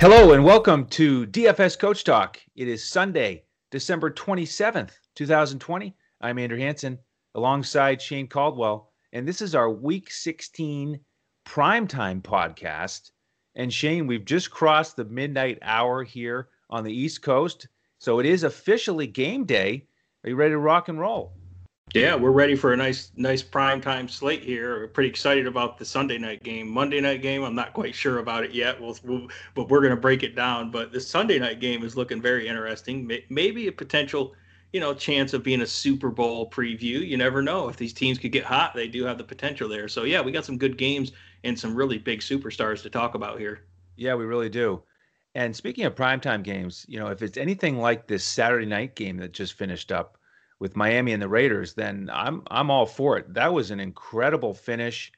Hello and welcome to DFS Coach Talk. It is Sunday, December 27th, 2020. I'm Andrew Hanson alongside Shane Caldwell, and this is our Week 16 primetime podcast. And Shane, we've just crossed the midnight hour here on the East Coast, so it is officially game day. Are you ready to rock and roll? Yeah, we're ready for a nice, nice prime time slate here. We're pretty excited about the Sunday night game. Monday night game, I'm not quite sure about it yet. We'll, we'll but we're going to break it down. But the Sunday night game is looking very interesting. Maybe a potential, you know, chance of being a Super Bowl preview. You never know if these teams could get hot. They do have the potential there. So yeah, we got some good games and some really big superstars to talk about here. Yeah, we really do. And speaking of primetime games, you know, if it's anything like this Saturday night game that just finished up with Miami and the Raiders, then I'm I'm all for it. That was an incredible finish.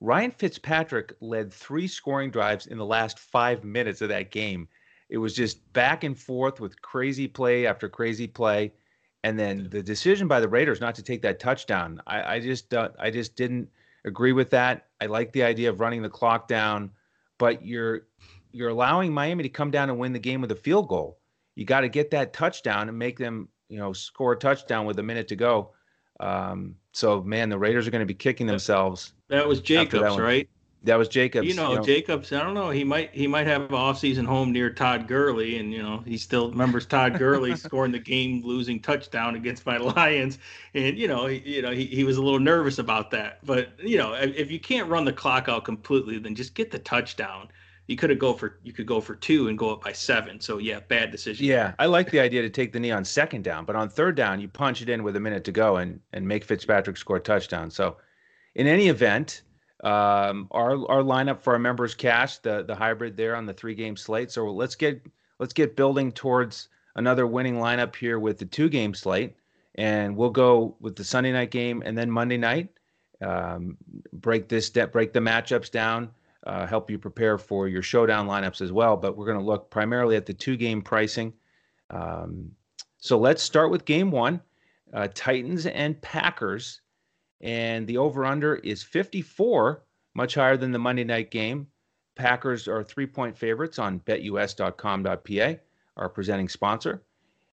Ryan Fitzpatrick led three scoring drives in the last five minutes of that game. It was just back and forth with crazy play after crazy play, and then the decision by the Raiders not to take that touchdown. I, I just uh, I just didn't agree with that. I like the idea of running the clock down, but you're you're allowing Miami to come down and win the game with a field goal. You got to get that touchdown and make them you know, score a touchdown with a minute to go. Um, so man, the Raiders are going to be kicking themselves. That was Jacobs, that right? That was Jacobs. You know, you know, Jacobs. I don't know. He might he might have an offseason home near Todd Gurley, and you know he still remembers Todd Gurley scoring the game losing touchdown against my Lions, and you know he, you know he, he was a little nervous about that. But you know if you can't run the clock out completely, then just get the touchdown you could have go for you could go for two and go up by seven. So yeah, bad decision. Yeah, I like the idea to take the knee on second down, but on third down you punch it in with a minute to go and and make Fitzpatrick score a touchdown. So in any event, um, our our lineup for our members cash the the hybrid there on the three game slate. So let's get let's get building towards another winning lineup here with the two game slate, and we'll go with the Sunday night game and then Monday night. Um, break this break the matchups down uh, help you prepare for your showdown lineups as well. But we're going to look primarily at the two game pricing. Um, so let's start with game one uh, Titans and Packers. And the over under is 54, much higher than the Monday night game. Packers are three point favorites on betus.com.pa, our presenting sponsor.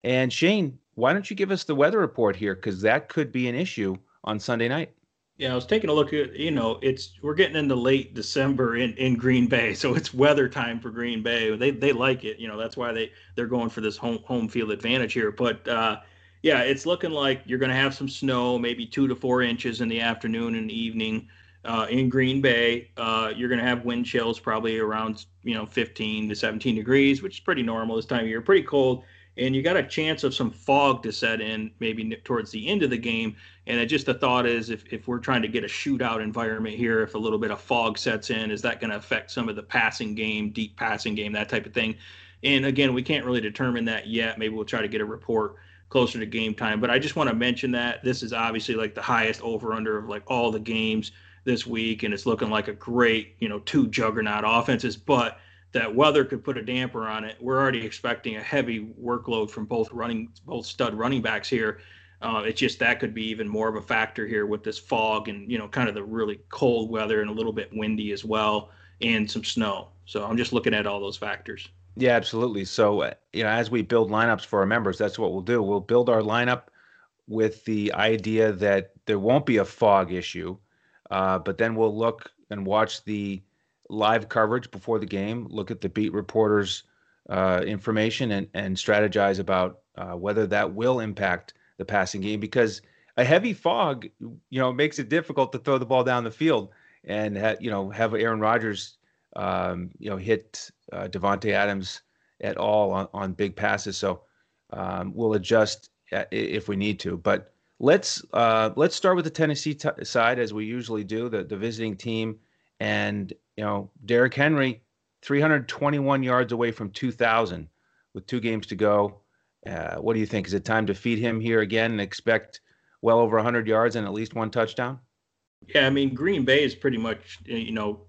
And Shane, why don't you give us the weather report here? Because that could be an issue on Sunday night. Yeah, I was taking a look at you know it's we're getting into late December in, in Green Bay, so it's weather time for Green Bay. They they like it, you know that's why they they're going for this home home field advantage here. But uh, yeah, it's looking like you're going to have some snow, maybe two to four inches in the afternoon and evening uh, in Green Bay. Uh, you're going to have wind chills probably around you know 15 to 17 degrees, which is pretty normal this time of year. Pretty cold and you got a chance of some fog to set in maybe towards the end of the game. And just the thought is if, if we're trying to get a shootout environment here, if a little bit of fog sets in, is that going to affect some of the passing game, deep passing game, that type of thing? And again, we can't really determine that yet. Maybe we'll try to get a report closer to game time. But I just want to mention that this is obviously like the highest over under of like all the games this week, and it's looking like a great, you know, two juggernaut offenses. But that weather could put a damper on it. We're already expecting a heavy workload from both running, both stud running backs here. Uh, it's just that could be even more of a factor here with this fog and you know kind of the really cold weather and a little bit windy as well and some snow. So I'm just looking at all those factors. Yeah, absolutely. So uh, you know, as we build lineups for our members, that's what we'll do. We'll build our lineup with the idea that there won't be a fog issue, uh, but then we'll look and watch the live coverage before the game, look at the beat reporters' uh, information, and, and strategize about uh, whether that will impact the passing game because a heavy fog, you know, makes it difficult to throw the ball down the field and ha- you know have Aaron Rodgers, um, you know, hit uh, Davante Adams at all on, on big passes. So um, we'll adjust if we need to, but. Let's uh, let's start with the Tennessee t- side as we usually do. The the visiting team and you know, Derrick Henry, 321 yards away from 2,000 with two games to go. Uh, what do you think? Is it time to feed him here again and expect well over 100 yards and at least one touchdown? Yeah, I mean Green Bay is pretty much you know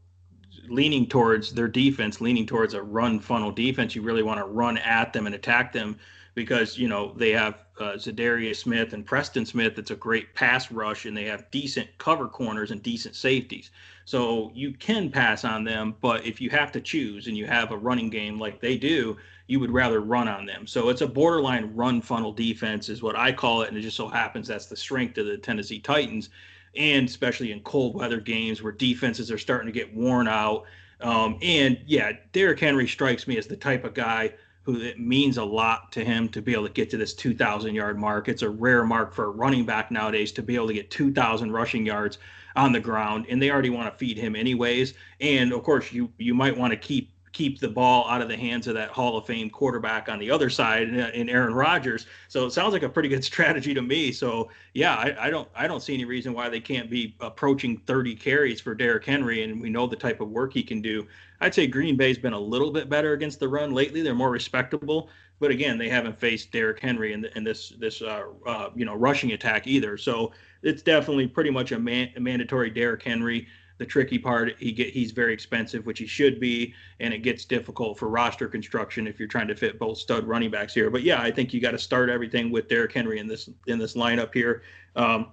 leaning towards their defense, leaning towards a run funnel defense. You really want to run at them and attack them because you know they have uh, Za'Darius Smith and Preston Smith. It's a great pass rush, and they have decent cover corners and decent safeties. So you can pass on them, but if you have to choose and you have a running game like they do, you would rather run on them. So it's a borderline run funnel defense, is what I call it, and it just so happens that's the strength of the Tennessee Titans, and especially in cold weather games where defenses are starting to get worn out. Um, and yeah, Derrick Henry strikes me as the type of guy who it means a lot to him to be able to get to this 2,000 yard mark. It's a rare mark for a running back nowadays to be able to get 2,000 rushing yards on the ground, and they already want to feed him anyways. And of course, you you might want to keep keep the ball out of the hands of that Hall of Fame quarterback on the other side uh, in Aaron Rodgers. So it sounds like a pretty good strategy to me. So yeah, I, I, don't I don't see any reason why they can't be approaching 30 carries for Derrick Henry, and we know the type of work he can do. I'd say Green Bay's been a little bit better against the run lately. They're more respectable, but again, they haven't faced Derrick Henry in, the, in this this uh, uh, you know rushing attack either. So it's definitely pretty much a, man, a mandatory Derrick Henry. The tricky part he get he's very expensive which he should be. And it gets difficult for roster construction if you're trying to fit both stud running backs here. But yeah i think you got to start everything with Derrick henry in this in this lineup here. Um,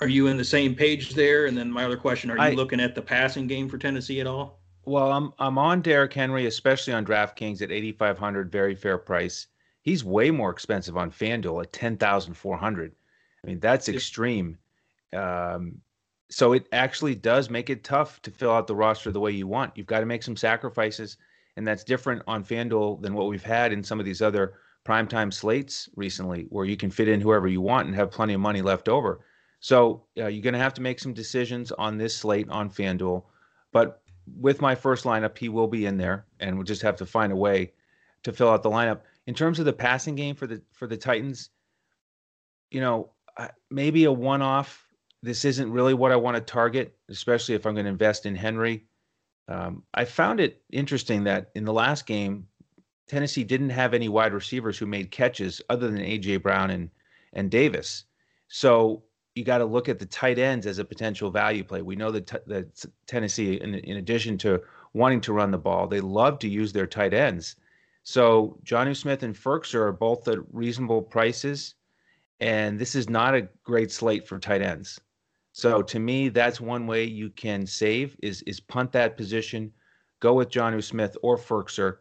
are you in the same page there? And then my other question are you I, looking at the passing game for tennessee at all well i'm i'm on Derrick henry especially on draftkings at 8500 very fair price he's way more expensive on fanduel at 10400 i mean that's extreme um, so it actually does make it tough to fill out the roster the way you want. You've got to make some sacrifices, and that's different on FanDuel than what we've had in some of these other primetime slates recently, where you can fit in whoever you want and have plenty of money left over. So uh, you're going to have to make some decisions on this slate on FanDuel, but with my first lineup, he will be in there, and we'll just have to find a way to fill out the lineup. In terms of the passing game for the for the Titans, you know, maybe a one-off this isn't really what I want to target, especially if I'm going to invest in Henry. Um, I found it interesting that in the last game, Tennessee didn't have any wide receivers who made catches other than AJ Brown and and Davis. So you got to look at the tight ends as a potential value play. We know that, t- that Tennessee, in, in addition to wanting to run the ball, they love to use their tight ends. So Jonnu Smith and Firkser are both at reasonable prices, and this is not a great slate for tight ends. So to me, that's one way you can save is is punt that position, go with Jonnu Smith or Firkser.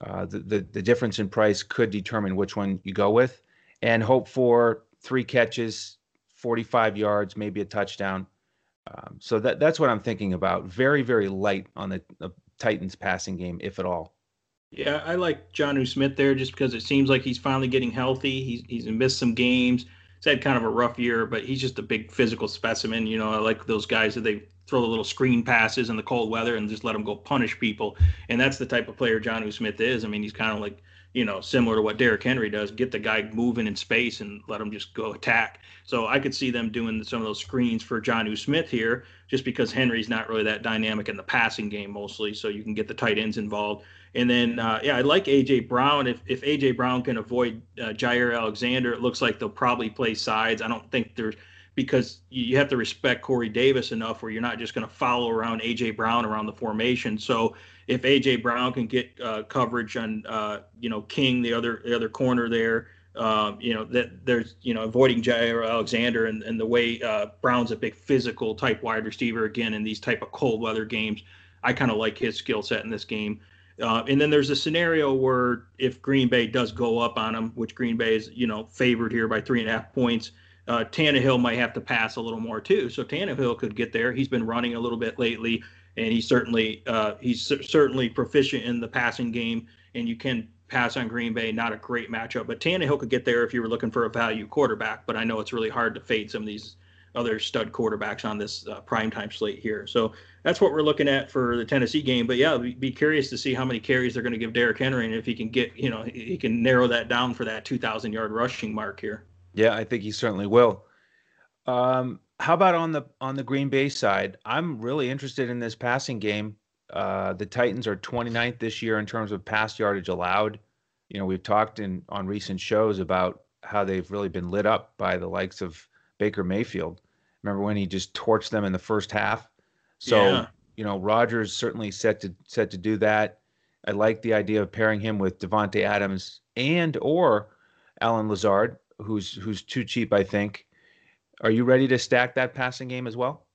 Uh, the, the the difference in price could determine which one you go with, and hope for three catches, 45 yards, maybe a touchdown. Um, so that that's what I'm thinking about. Very very light on the, the Titans passing game, if at all. Yeah, I like Jonnu Smith there just because it seems like he's finally getting healthy. He's he's missed some games he's had kind of a rough year, but he's just a big physical specimen. You know, I like those guys that they throw the little screen passes in the cold weather and just let them go punish people. And that's the type of player Jonnu Smith is. I mean, he's kind of like, you know, similar to what Derrick Henry does, get the guy moving in space and let him just go attack. So I could see them doing some of those screens for Jonnu Smith here, just because Henry's not really that dynamic in the passing game mostly. So you can get the tight ends involved. And then, uh, yeah, I like AJ Brown. If if AJ Brown can avoid uh, Jaire Alexander, it looks like they'll probably play sides. I don't think there's because you have to respect Corey Davis enough where you're not just going to follow around AJ Brown around the formation. So if AJ Brown can get uh, coverage on uh, you know King, the other the other corner there, um, you know that there's you know avoiding Jaire Alexander and, and the way uh, Brown's a big physical type wide receiver again in these type of cold weather games. I kind of like his skill set in this game. Uh, and then there's a scenario where if Green Bay does go up on them, which Green Bay is, you know, favored here by three and a half points, uh, Tannehill might have to pass a little more too. So Tannehill could get there. He's been running a little bit lately, and he's certainly uh, he's certainly proficient in the passing game. And you can pass on Green Bay. Not a great matchup, but Tannehill could get there if you were looking for a value quarterback. But I know it's really hard to fade some of these other stud quarterbacks on this uh, primetime slate here. So that's what we're looking at for the Tennessee game. But yeah, be curious to see how many carries they're going to give Derrick Henry and if he can get, you know, he can narrow that down for that 2,000 yard rushing mark here. Yeah, I think he certainly will. Um, how about on the on the Green Bay side? I'm really interested in this passing game. Uh, the Titans are 29th this year in terms of pass yardage allowed. You know, we've talked in on recent shows about how they've really been lit up by the likes of Baker Mayfield. Remember when he just torched them in the first half? So yeah. you know, Rodgers certainly set to set to do that. I like the idea of pairing him with Davante Adams and or Allen Lazard, who's who's too cheap, I think. Are you ready to stack that passing game as well?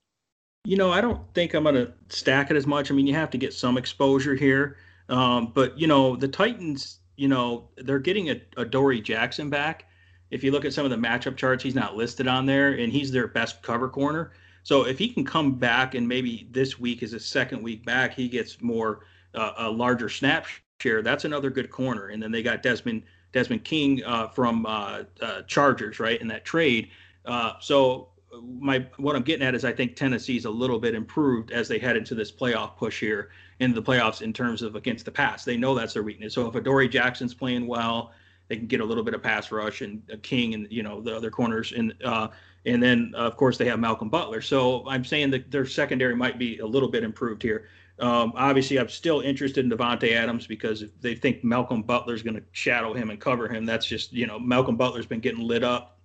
You know, I don't think I'm going to stack it as much. I mean, you have to get some exposure here. Um, but, you know, the Titans, you know, they're getting a, Dory Jackson back. If you look at some of the matchup charts, he's not listed on there, and he's their best cover corner. So if he can come back and maybe this week is his second week back, he gets more uh, a larger snap share. That's another good corner. And then they got Desmond Desmond King uh, from uh, uh Chargers, right, in that trade. Uh, so my what I'm getting at is I think Tennessee's a little bit improved as they head into this playoff push here into the playoffs in terms of against the pass. They know that's their weakness. So if Adoree Jackson's playing well, they can get a little bit of pass rush and King and you know the other corners and uh, and then of course they have Malcolm Butler. So I'm saying that their secondary might be a little bit improved here. Um, obviously, I'm still interested in Davante Adams because if they think Malcolm Butler's going to shadow him and cover him, that's just you know Malcolm Butler's been getting lit up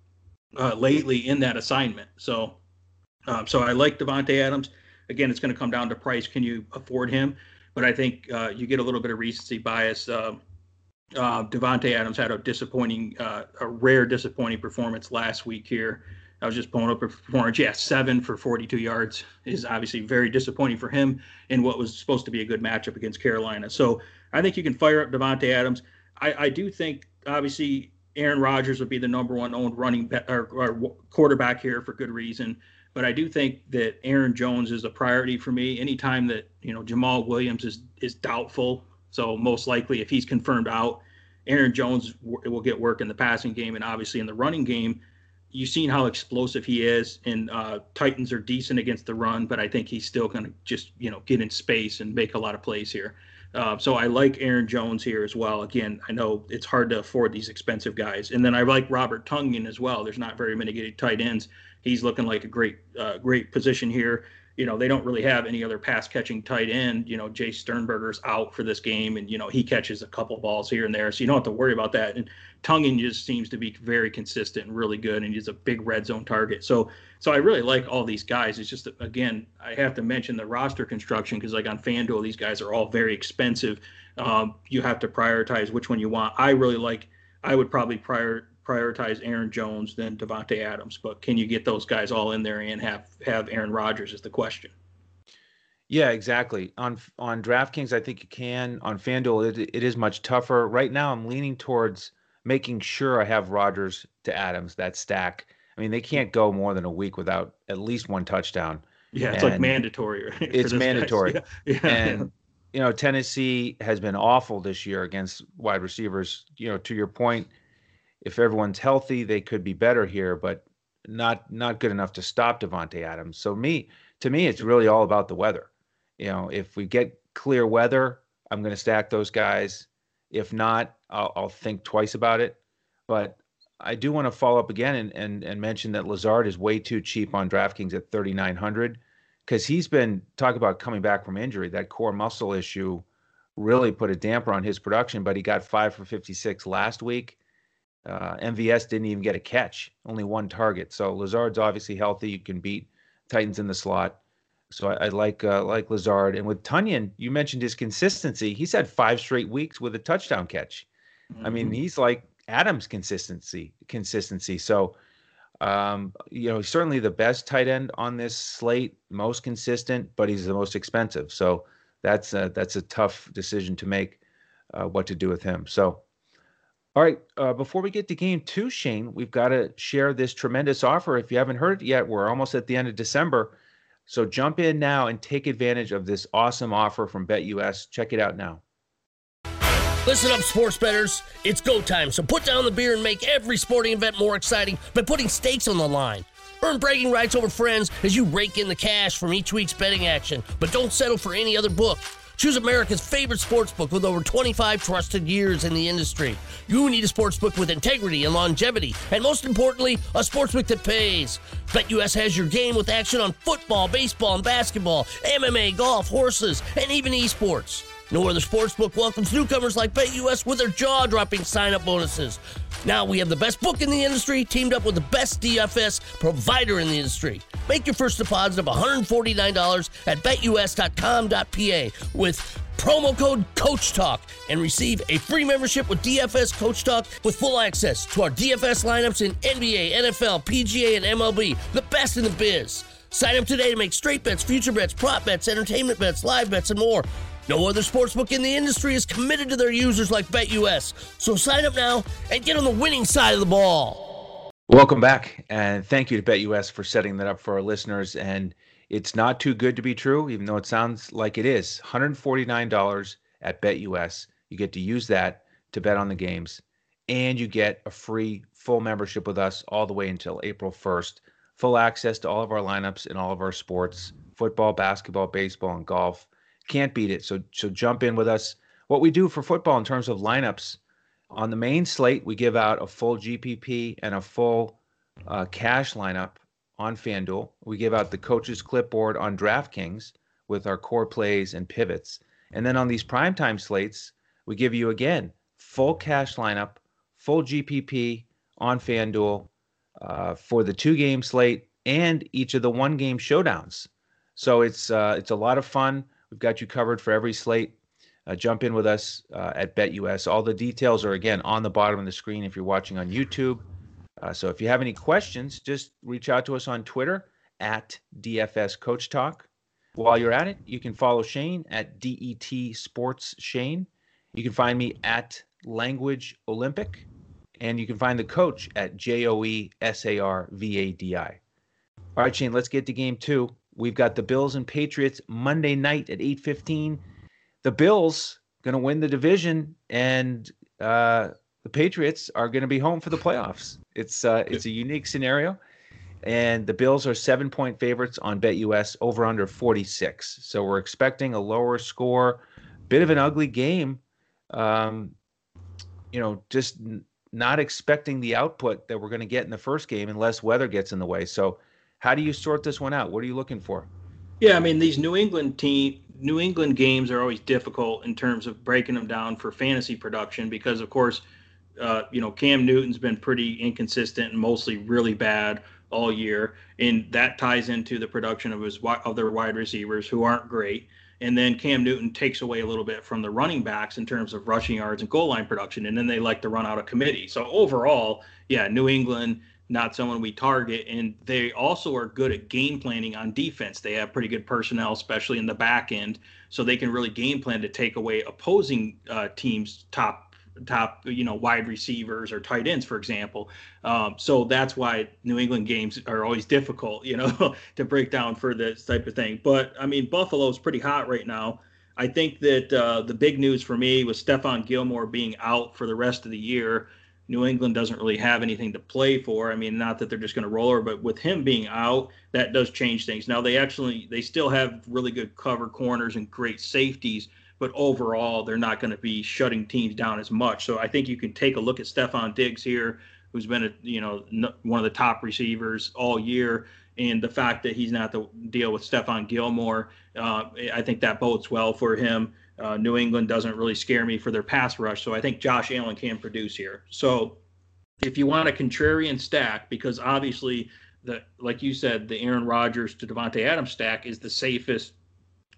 uh, lately in that assignment. So, um, so I like Davante Adams. Again, it's going to come down to price. Can you afford him? But I think uh, you get a little bit of recency bias. Uh, uh, Davante Adams had a disappointing, uh, a rare disappointing performance last week here. I was just pulling up a performance. Yeah, seven for 42 yards is obviously very disappointing for him in what was supposed to be a good matchup against Carolina. So I think you can fire up Davante Adams. I, I do think obviously Aaron Rodgers would be the number one owned running or, or, quarterback here for good reason. But I do think that Aaron Jones is a priority for me. Anytime that you know Jamaal Williams is is doubtful, so most likely if he's confirmed out, Aaron Jones w- will get work in the passing game and obviously in the running game. You've seen how explosive he is, and uh, Titans are decent against the run, but I think he's still going to just you know get in space and make a lot of plays here. Uh, so I like Aaron Jones here as well. Again, I know it's hard to afford these expensive guys, and then I like Robert Tonyan as well. There's not very many tight ends. He's looking like a great, uh, great position here you know, they don't really have any other pass catching tight end. You know, Jace Sternberger's out for this game, and you know he catches a couple balls here and there, so you don't have to worry about that. And Tonyan just seems to be very consistent and really good, and he's a big red zone target. So, so I really like all these guys. It's just again, I have to mention the roster construction because like on FanDuel, these guys are all very expensive. Um, you have to prioritize which one you want. I really like. I would probably prior prioritize Aaron Jones than Davante Adams. But can you get those guys all in there and have have Aaron Rodgers is the question. Yeah, exactly. On on DraftKings, I think you can. On FanDuel, it, it is much tougher. Right now, I'm leaning towards making sure I have Rodgers to Adams that stack. I mean, they can't go more than a week without at least one touchdown. Yeah, it's and like mandatory. Right, it's mandatory. Yeah. yeah. And you know, Tennessee has been awful this year against wide receivers. You know, to your point, if everyone's healthy, they could be better here, but not not good enough to stop Davante Adams. So me, to me, it's really all about the weather. You know, if we get clear weather, I'm going to stack those guys. If not, I'll, I'll think twice about it. But I do want to follow up again and, and, and mention that Lazard is way too cheap on DraftKings at 3,900 because he's been talking about coming back from injury. That core muscle issue really put a damper on his production, but he got five for 56 last week. Uh, MVS didn't even get a catch, only one target. So Lazard's obviously healthy. You can beat Titans in the slot. So I, I like uh, like Lazard. And with Tonyan, you mentioned his consistency. He's had five straight weeks with a touchdown catch. Mm-hmm. I mean, mm-hmm. he's like Adams' consistency. Consistency. So um, you know, he's certainly the best tight end on this slate, most consistent, but he's the most expensive. So that's a, that's a tough decision to make uh, what to do with him. So all right. Uh, before we get to game two, Shane, we've got to share this tremendous offer. If you haven't heard it yet, we're almost at the end of December. So jump in now and take advantage of this awesome offer from BetUS. Check it out now. Listen up, sports betters. It's go time. So put down the beer and make every sporting event more exciting by putting stakes on the line. Earn bragging rights over friends as you rake in the cash from each week's betting action, but don't settle for any other book. Choose America's favorite sportsbook with over 25 trusted years in the industry. You need a sportsbook with integrity and longevity, and most importantly, a sportsbook that pays. BetUS has your game with action on football, baseball, and basketball, MMA, golf, horses, and even esports. No other sportsbook welcomes newcomers like BetUS with their jaw-dropping sign-up bonuses. Now we have the best book in the industry teamed up with the best DFS provider in the industry. Make your first deposit of $149 at betus.com.pa with promo code Coach Talk and receive a free membership with DFS Coach Talk with full access to our DFS lineups in NBA, NFL, PGA, and MLB, the best in the biz. Sign up today to make straight bets, future bets, prop bets, entertainment bets, live bets, and more. No other sportsbook in the industry is committed to their users like BetUS. So sign up now and get on the winning side of the ball. Welcome back, and thank you to BetUS for setting that up for our listeners. And it's not too good to be true, even though it sounds like it is. $149 at BetUS. You get to use that to bet on the games, and you get a free full membership with us all the way until April 1st full access to all of our lineups in all of our sports football, basketball, baseball, and golf. Can't beat it. So, so jump in with us. What we do for football in terms of lineups on the main slate, we give out a full GPP and a full uh, cash lineup on FanDuel. We give out the coaches clipboard on DraftKings with our core plays and pivots. And then on these primetime slates, we give you again full cash lineup, full GPP on FanDuel, uh, for the two game slate and each of the one game showdowns. So it's uh, it's a lot of fun. We've got you covered for every slate. Uh, jump in with us uh, at BetUS. All the details are again on the bottom of the screen if you're watching on YouTube. Uh, so if you have any questions, just reach out to us on Twitter at DFS Coach Talk. While you're at it, you can follow Shane at DET Sports Shane. You can find me at Language Olympic and you can find the coach at J O E S A R V A D I. All right, Shane, let's get to game two. We've got the Bills and Patriots Monday night at 8:15. The Bills going to win the division, and uh, the Patriots are going to be home for the playoffs. It's uh, it's a unique scenario, and the Bills are seven point favorites on BetUS over under 46. So we're expecting a lower score, bit of an ugly game. Um, you know, just not expecting the output that we're going to get in the first game unless weather gets in the way. So, how do you sort this one out? What are you looking for? Yeah, I mean these New England team New England games are always difficult in terms of breaking them down for fantasy production because of course, uh, you know Cam Newton's been pretty inconsistent and mostly really bad all year, and that ties into the production of his of their wide receivers who aren't great. And then Cam Newton takes away a little bit from the running backs in terms of rushing yards and goal line production. And then they like to run out of committee. So overall, yeah, New England, not someone we target. And they also are good at game planning on defense. They have pretty good personnel, especially in the back end. So they can really game plan to take away opposing uh, teams' top top you know wide receivers or tight ends for example um, so that's why new england games are always difficult you know to break down for this type of thing but i mean buffalo's pretty hot right now i think that uh, the big news for me was stephon gilmore being out for the rest of the year new england doesn't really have anything to play for i mean not that they're just going to roll over but with him being out that does change things now they actually they still have really good cover corners and great safeties but overall they're not going to be shutting teams down as much. So I think you can take a look at Stefon Diggs here, who's been a you know one of the top receivers all year, and the fact that he's not the deal with Stephon Gilmore, uh, I think that bodes well for him. Uh, New England doesn't really scare me for their pass rush, so I think Josh Allen can produce here. So if you want a contrarian stack, because obviously the like you said, the Aaron Rodgers to Davante Adams stack is the safest,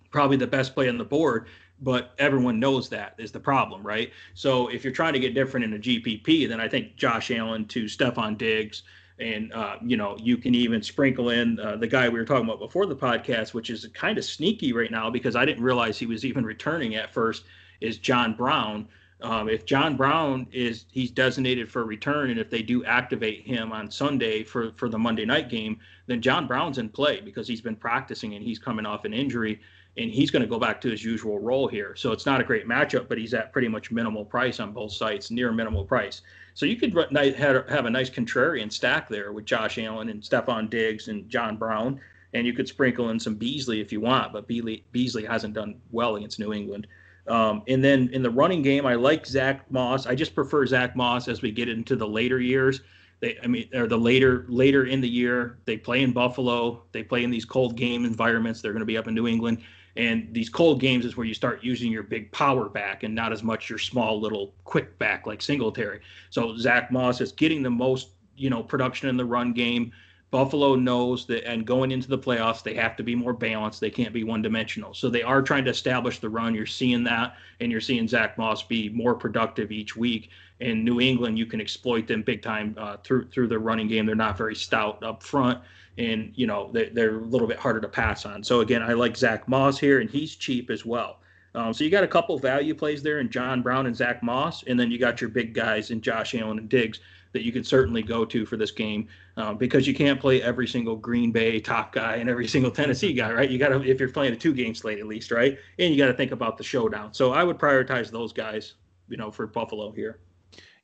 probably the best play on the board but everyone knows that is the problem, right? So if you're trying to get different in a GPP, then I think Josh Allen to Stefon Diggs, and uh, you know you can even sprinkle in uh, the guy we were talking about before the podcast, which is kind of sneaky right now because I didn't realize he was even returning at first. Is John Brown? Um, if John Brown is he's designated for return, and if they do activate him on Sunday for for the Monday night game, then John Brown's in play because he's been practicing and he's coming off an injury and he's going to go back to his usual role here. So it's not a great matchup, but he's at pretty much minimal price on both sites, near minimal price. So you could have a nice contrarian stack there with Josh Allen and Stefon Diggs and John Brown, and you could sprinkle in some Beasley if you want, but Beasley, Beasley hasn't done well against New England. Um, and then in the running game, I like Zach Moss. I just prefer Zach Moss as we get into the later years. They, I mean, or the later later in the year, they play in Buffalo. They play in these cold game environments. They're going to be up in New England And these cold games is where you start using your big power back and not as much your small little quick back like Singletary. So Zach Moss is getting the most, you know, production in the run game. Buffalo knows that, and going into the playoffs, they have to be more balanced. They can't be one dimensional. So they are trying to establish the run. You're seeing that, and you're seeing Zach Moss be more productive each week. In New England, you can exploit them big time uh, through through their running game. They're not very stout up front, and you know they, they're a little bit harder to pass on. So again, I like Zach Moss here, and he's cheap as well. Um, so you got a couple value plays there in John Brown and Zach Moss, and then you got your big guys in Josh Allen and Diggs that you could certainly go to for this game uh, because you can't play every single Green Bay top guy and every single Tennessee guy, right? You got to if you're playing a two game slate at least, right? And you got to think about the showdown. So I would prioritize those guys, you know, for Buffalo here.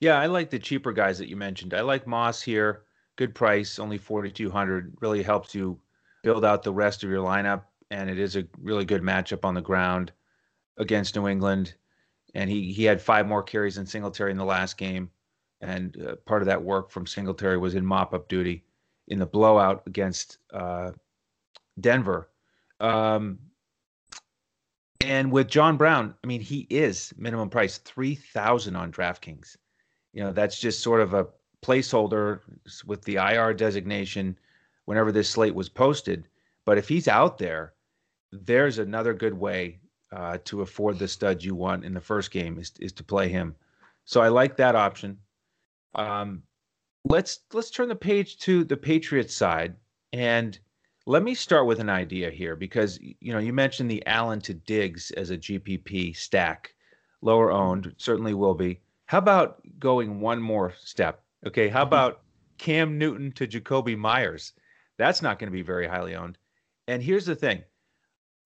Yeah, I like the cheaper guys that you mentioned. I like Moss here. Good price, only 4200 really helps you build out the rest of your lineup and it is a really good matchup on the ground against New England and he he had five more carries than Singletary in the last game and uh, part of that work from Singletary was in mop up duty in the blowout against uh, Denver. Um, and with John Brown, I mean, he is minimum price three thousand on DraftKings. You know, that's just sort of a placeholder with the IR designation whenever this slate was posted. But if he's out there, there's another good way uh, to afford the stud you want in the first game is is to play him. So I like that option. Um, let's let's turn the page to the Patriots side, and let me start with an idea here because you know you mentioned the Allen to Diggs as a GPP stack, lower owned certainly will be. How about going one more step? Okay, how mm-hmm. about Cam Newton to Jakobi Meyers? That's not going to be very highly owned. And here's the thing.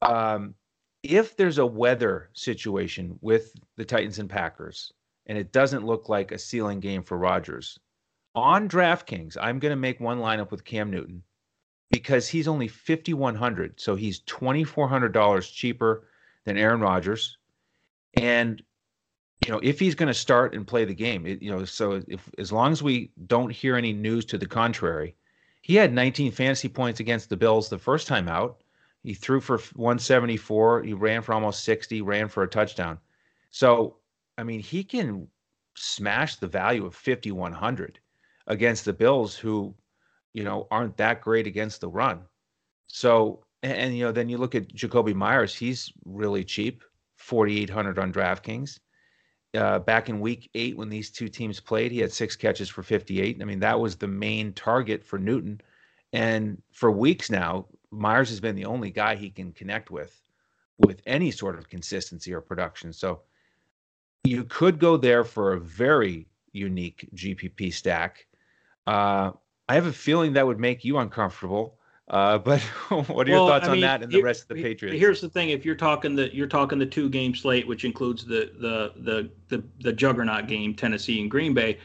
Um, if there's a weather situation with the Titans and Packers, and it doesn't look like a ceiling game for Rodgers. On DraftKings, I'm going to make one lineup with Cam Newton because he's only 5100 so he's $2400 cheaper than Aaron Rodgers. And you know, if he's going to start and play the game, it, you know, so if as long as we don't hear any news to the contrary, he had 19 fantasy points against the Bills the first time out. He threw for 174. He ran for almost 60, ran for a touchdown. So I mean, he can smash the value of 5100 against the Bills who, you know, aren't that great against the run. So, and, and you know, then you look at Jakobi Meyers, he's really cheap, 4800 on DraftKings. Uh, back in week eight, when these two teams played, he had six catches for 58. I mean, that was the main target for Newton. And for weeks now, Meyers has been the only guy he can connect with with any sort of consistency or production. So, you could go there for a very unique GPP stack. Uh, I have a feeling that would make you uncomfortable. Uh, but what are your well, thoughts I mean, on that and the rest of the Patriots? Here's the thing: if you're talking the you're talking the two game slate, which includes the the the the, the juggernaut game, Tennessee and Green Bay,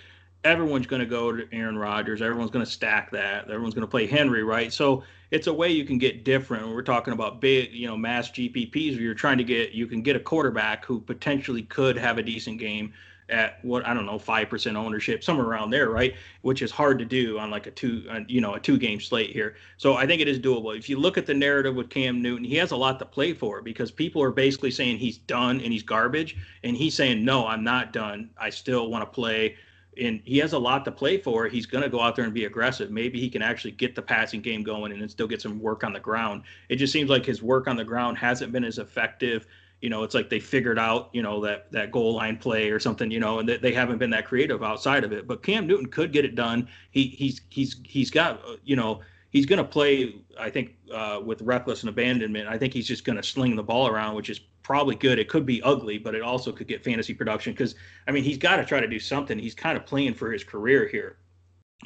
everyone's going to go to Aaron Rodgers. Everyone's going to stack that. Everyone's going to play Henry, right? So it's a way you can get different. We're talking about big, you know, mass GPPs, where you're trying to get, you can get a quarterback who potentially could have a decent game at what I don't know, five percent ownership, somewhere around there, right? Which is hard to do on like a two, uh, you know, a two game slate here. So I think it is doable. If you look at the narrative with Cam Newton, he has a lot to play for because people are basically saying he's done and he's garbage, and he's saying no, I'm not done. I still want to play and he has a lot to play for. He's going to go out there and be aggressive. Maybe he can actually get the passing game going and then still get some work on the ground. It just seems like his work on the ground hasn't been as effective. You know, it's like they figured out, you know, that that goal line play or something, you know, and they, haven't been that creative outside of it. But Cam Newton could get it done. He he's he's he's got, uh, you know, he's going to play. I think uh, with reckless and abandonment. I think he's just going to sling the ball around, which is probably good. It could be ugly, but it also could get fantasy production because I mean he's got to try to do something. He's kind of playing for his career here.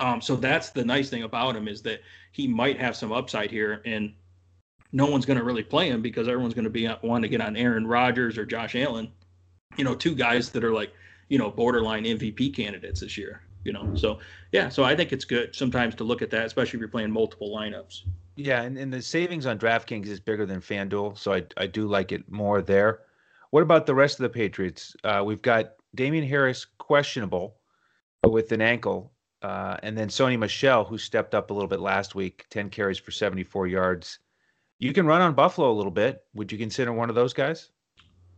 Um, so that's the nice thing about him is that he might have some upside here, and no one's going to really play him because everyone's going to be wanting to get on Aaron Rodgers or Josh Allen. You know, two guys that are like you know borderline MVP candidates this year. You know, so yeah, so I think it's good sometimes to look at that, especially if you're playing multiple lineups. Yeah, and, and the savings on DraftKings is bigger than FanDuel, so I I do like it more there. What about the rest of the Patriots? Uh, we've got Damien Harris questionable with an ankle, uh, and then Sony Michel, who stepped up a little bit last week, 10 carries for 74 yards. You can run on Buffalo a little bit. Would you consider one of those guys?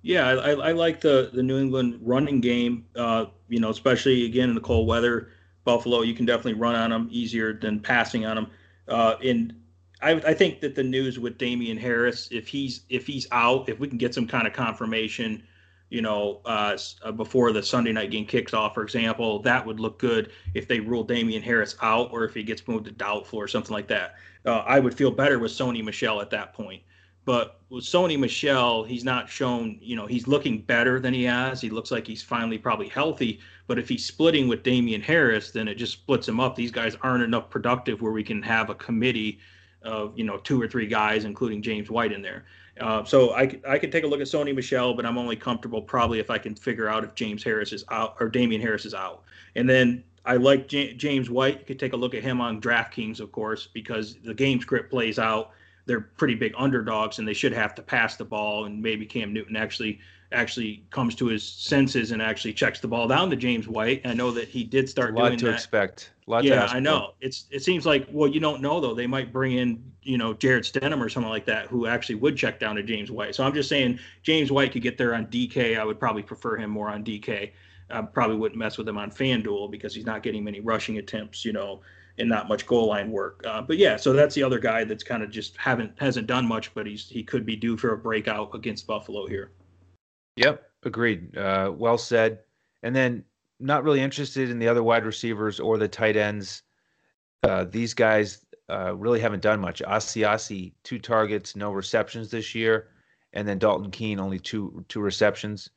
Yeah, I, I like the the New England running game. Uh, you know, especially again in the cold weather, Buffalo, you can definitely run on them easier than passing on them. Uh, and I, I think that the news with Damien Harris, if he's if he's out, if we can get some kind of confirmation, you know, uh, uh, before the Sunday night game kicks off, for example, that would look good if they rule Damien Harris out or if he gets moved to doubtful or something like that. Uh, I would feel better with Sony Michel at that point. But with Sony Michel, he's not shown, you know, he's looking better than he has. He looks like he's finally probably healthy. But if he's splitting with Damien Harris, then it just splits him up. These guys aren't enough productive where we can have a committee of, you know, two or three guys, including James White in there. Uh, so I, I could take a look at Sony Michel, but I'm only comfortable probably if I can figure out if James Harris is out or Damien Harris is out. And then I like J- James White. You could take a look at him on DraftKings, of course, because the game script plays out they're pretty big underdogs and they should have to pass the ball and maybe Cam Newton actually actually comes to his senses and actually checks the ball down to James White. I know that he did start a lot doing to that. expect. A lot yeah, I know. It's it seems like well, you don't know though. They might bring in you know Jarrett Stidham or something like that who actually would check down to James White. So I'm just saying James White could get there on DK. I would probably prefer him more on DK. I probably wouldn't mess with him on FanDuel because he's not getting many rushing attempts. You know and not much goal line work. Uh, but yeah, so that's the other guy that's kind of just haven't hasn't done much, but he's he could be due for a breakout against Buffalo here. Yep, agreed. Uh, well said. And then not really interested in the other wide receivers or the tight ends. Uh, these guys uh, really haven't done much. Asiasi, two targets, no receptions this year, and then Dalton Keene only two two receptions.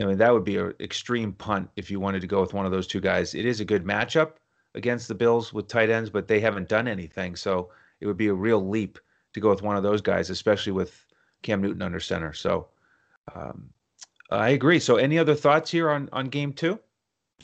I mean that would be an extreme punt if you wanted to go with one of those two guys. It is a good matchup, against the Bills with tight ends, but they haven't done anything. So it would be a real leap to go with one of those guys, especially with Cam Newton under center. So um, I agree. So any other thoughts here on on game two?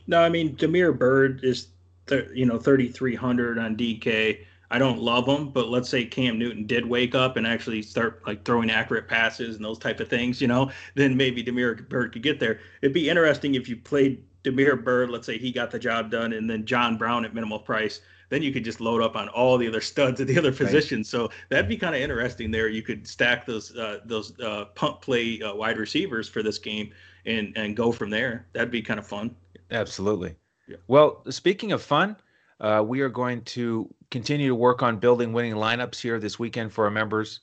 No, I mean Damiere Byrd is th- you know 3300 on DK. I don't love him, but let's say Cam Newton did wake up and actually start like throwing accurate passes and those type of things, you know, then maybe Damiere Byrd could get there. It'd be interesting if you played Damiere Byrd, let's say he got the job done, and then John Brown at minimal price, then you could just load up on all the other studs at the other positions. Right. So that'd be kind of interesting there. You could stack those uh, those uh, pump play uh, wide receivers for this game and and go from there. That'd be kind of fun. Absolutely. Yeah. Well, speaking of fun, uh, we are going to continue to work on building winning lineups here this weekend for our members.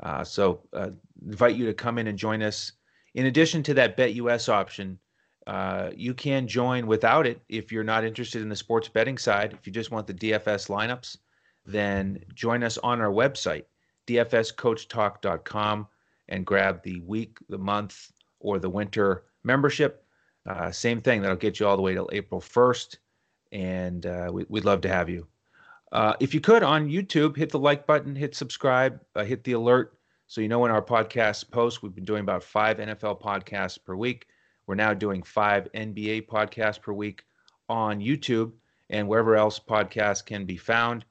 Uh, so uh, invite you to come in and join us. In addition to that Bet US option, uh, you can join without it if you're not interested in the sports betting side. If you just want the DFS lineups, then join us on our website, dfscoachtalk.com, and grab the week, the month, or the winter membership. Uh, same thing, that'll get you all the way till April 1st, and uh, we, would love to have you. Uh, if you could on YouTube, hit the like button, hit subscribe, uh, hit the alert so you know when our podcast posts. We've been doing about five NFL podcasts per week. We're now doing five NBA podcasts per week on YouTube and wherever else podcasts can be found.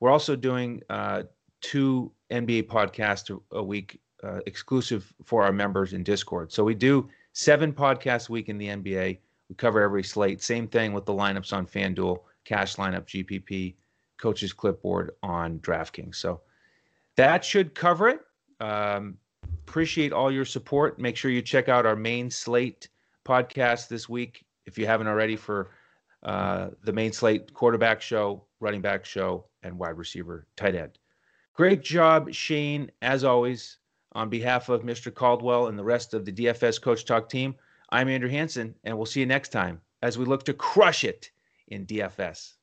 We're also doing uh, two NBA podcasts a week uh, exclusive for our members in Discord. So we do seven podcasts a week in the NBA. We cover every slate. Same thing with the lineups on FanDuel, cash lineup, GPP, coaches clipboard on DraftKings. So that should cover it. Um, appreciate all your support. Make sure you check out our main slate podcast this week, if you haven't already, for uh, the main slate quarterback show, running back show, and wide receiver tight end. Great job, Shane, as always. On behalf of Mr. Caldwell and the rest of the DFS Coach Talk team, I'm Andrew Hanson, and we'll see you next time as we look to crush it in DFS.